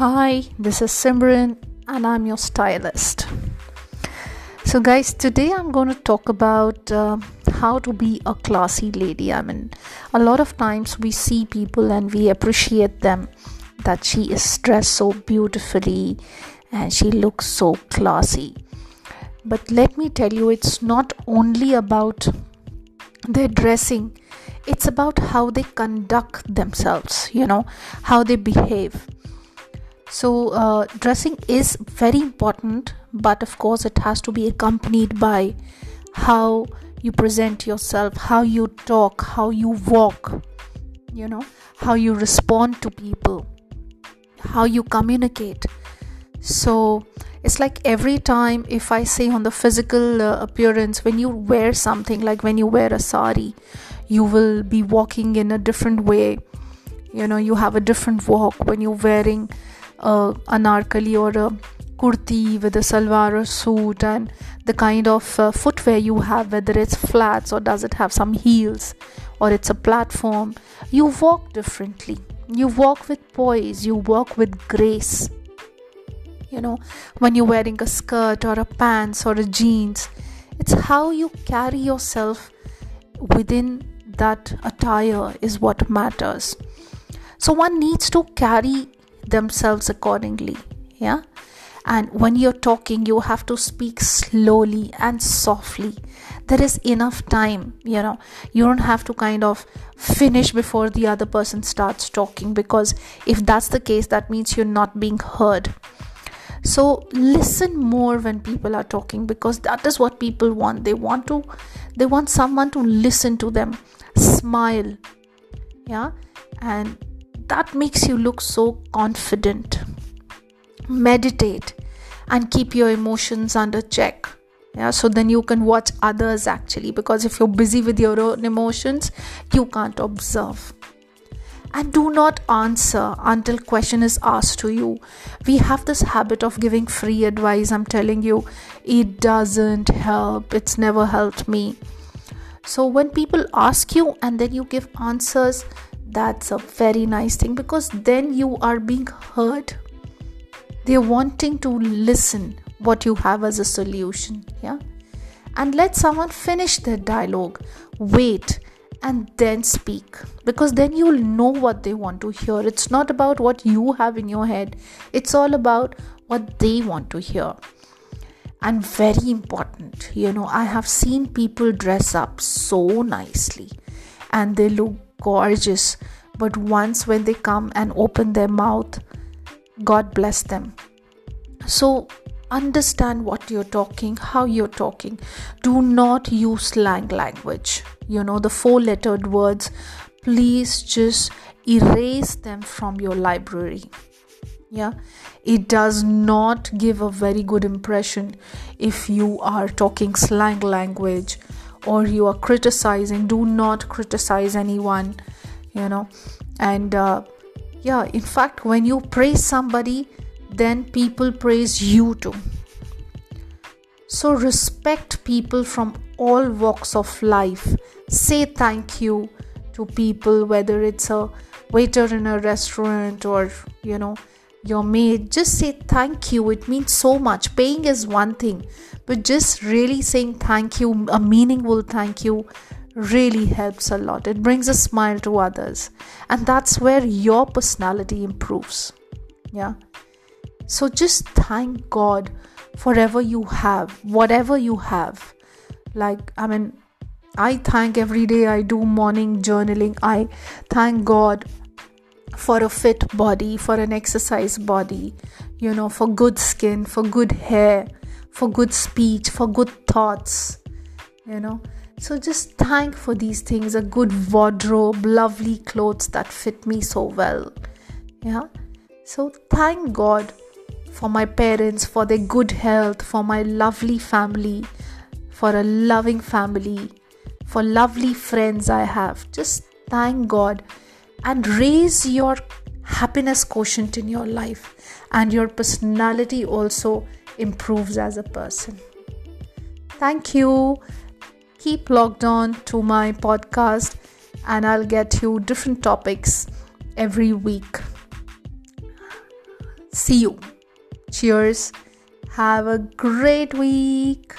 Hi, this is Simran, and I'm your stylist. So, guys, today I'm going to talk about uh, how to be a classy lady. I mean, a lot of times we see people and we appreciate them that she is dressed so beautifully and she looks so classy. But let me tell you, it's not only about their dressing, it's about how they conduct themselves, you know, how they behave. So, uh, dressing is very important, but of course, it has to be accompanied by how you present yourself, how you talk, how you walk, you know, how you respond to people, how you communicate. So, it's like every time if i say on the physical uh, appearance when you wear something like when you wear a sari you will be walking in a different way you know you have a different walk when you're wearing uh, anarkali or a kurti with a salwar or suit and the kind of uh, footwear you have whether it's flats or does it have some heels or it's a platform you walk differently. You walk with poise you walk with grace. You know when you're wearing a skirt or a pants or a jeans it's how you carry yourself within that attire is what matters. So one needs to carry themselves accordingly yeah? And when you're talking you have to speak slowly and softly. There is enough time you know? You don't have to kind of finish before the other person starts talking because if that's the case that means you're not being heard. So listen more when people are talking because that is what people want. They want to they want someone to listen to them smile yeah? And that makes you look so confident. Meditate and keep your emotions under check. Yeah so then you can watch others actually because if you're busy with your own emotions you can't observe. And do not answer until question is asked to you. We have this habit of giving free advice. I'm telling you it doesn't help. It's never helped me. So when people ask you and then you give answers that's a very nice thing because then you are being heard they're wanting to listen what you have as a solution yeah and let someone finish their dialogue wait and then speak because then you'll know what they want to hear. It's not about what you have in your head, it's all about what they want to hear. And very important, you know, I have seen people dress up so nicely and they look gorgeous, but once when they come and open their mouth, God bless them. So, understand what you're talking, how you're talking. Do not use slang language. You know, the four lettered words, please just erase them from your library. Yeah, it does not give a very good impression if you are talking slang language or you are criticizing. Do not criticize anyone, you know, and uh, yeah, in fact, when you praise somebody, then people praise you too. So respect people from all walks of life. Say thank you to people, whether it's a waiter in a restaurant or you know your maid. Just say thank you. It means so much. Paying is one thing, but just really saying thank you, a meaningful thank you, really helps a lot. It brings a smile to others, and that's where your personality improves. Yeah. So just thank God forever you have, whatever you have. Like, I mean, I thank every day I do morning journaling. I thank God for a fit body, for an exercise body, you know, for good skin, for good hair, for good speech, for good thoughts, you know. So just thank for these things a good wardrobe, lovely clothes that fit me so well. Yeah. So thank God for my parents, for their good health, for my lovely family, for a loving family, for lovely friends I have. Just thank God and raise your happiness quotient in your life, and your personality also improves as a person. Thank you. Keep logged on to my podcast, and I'll get you different topics every week. see you cheers have a great week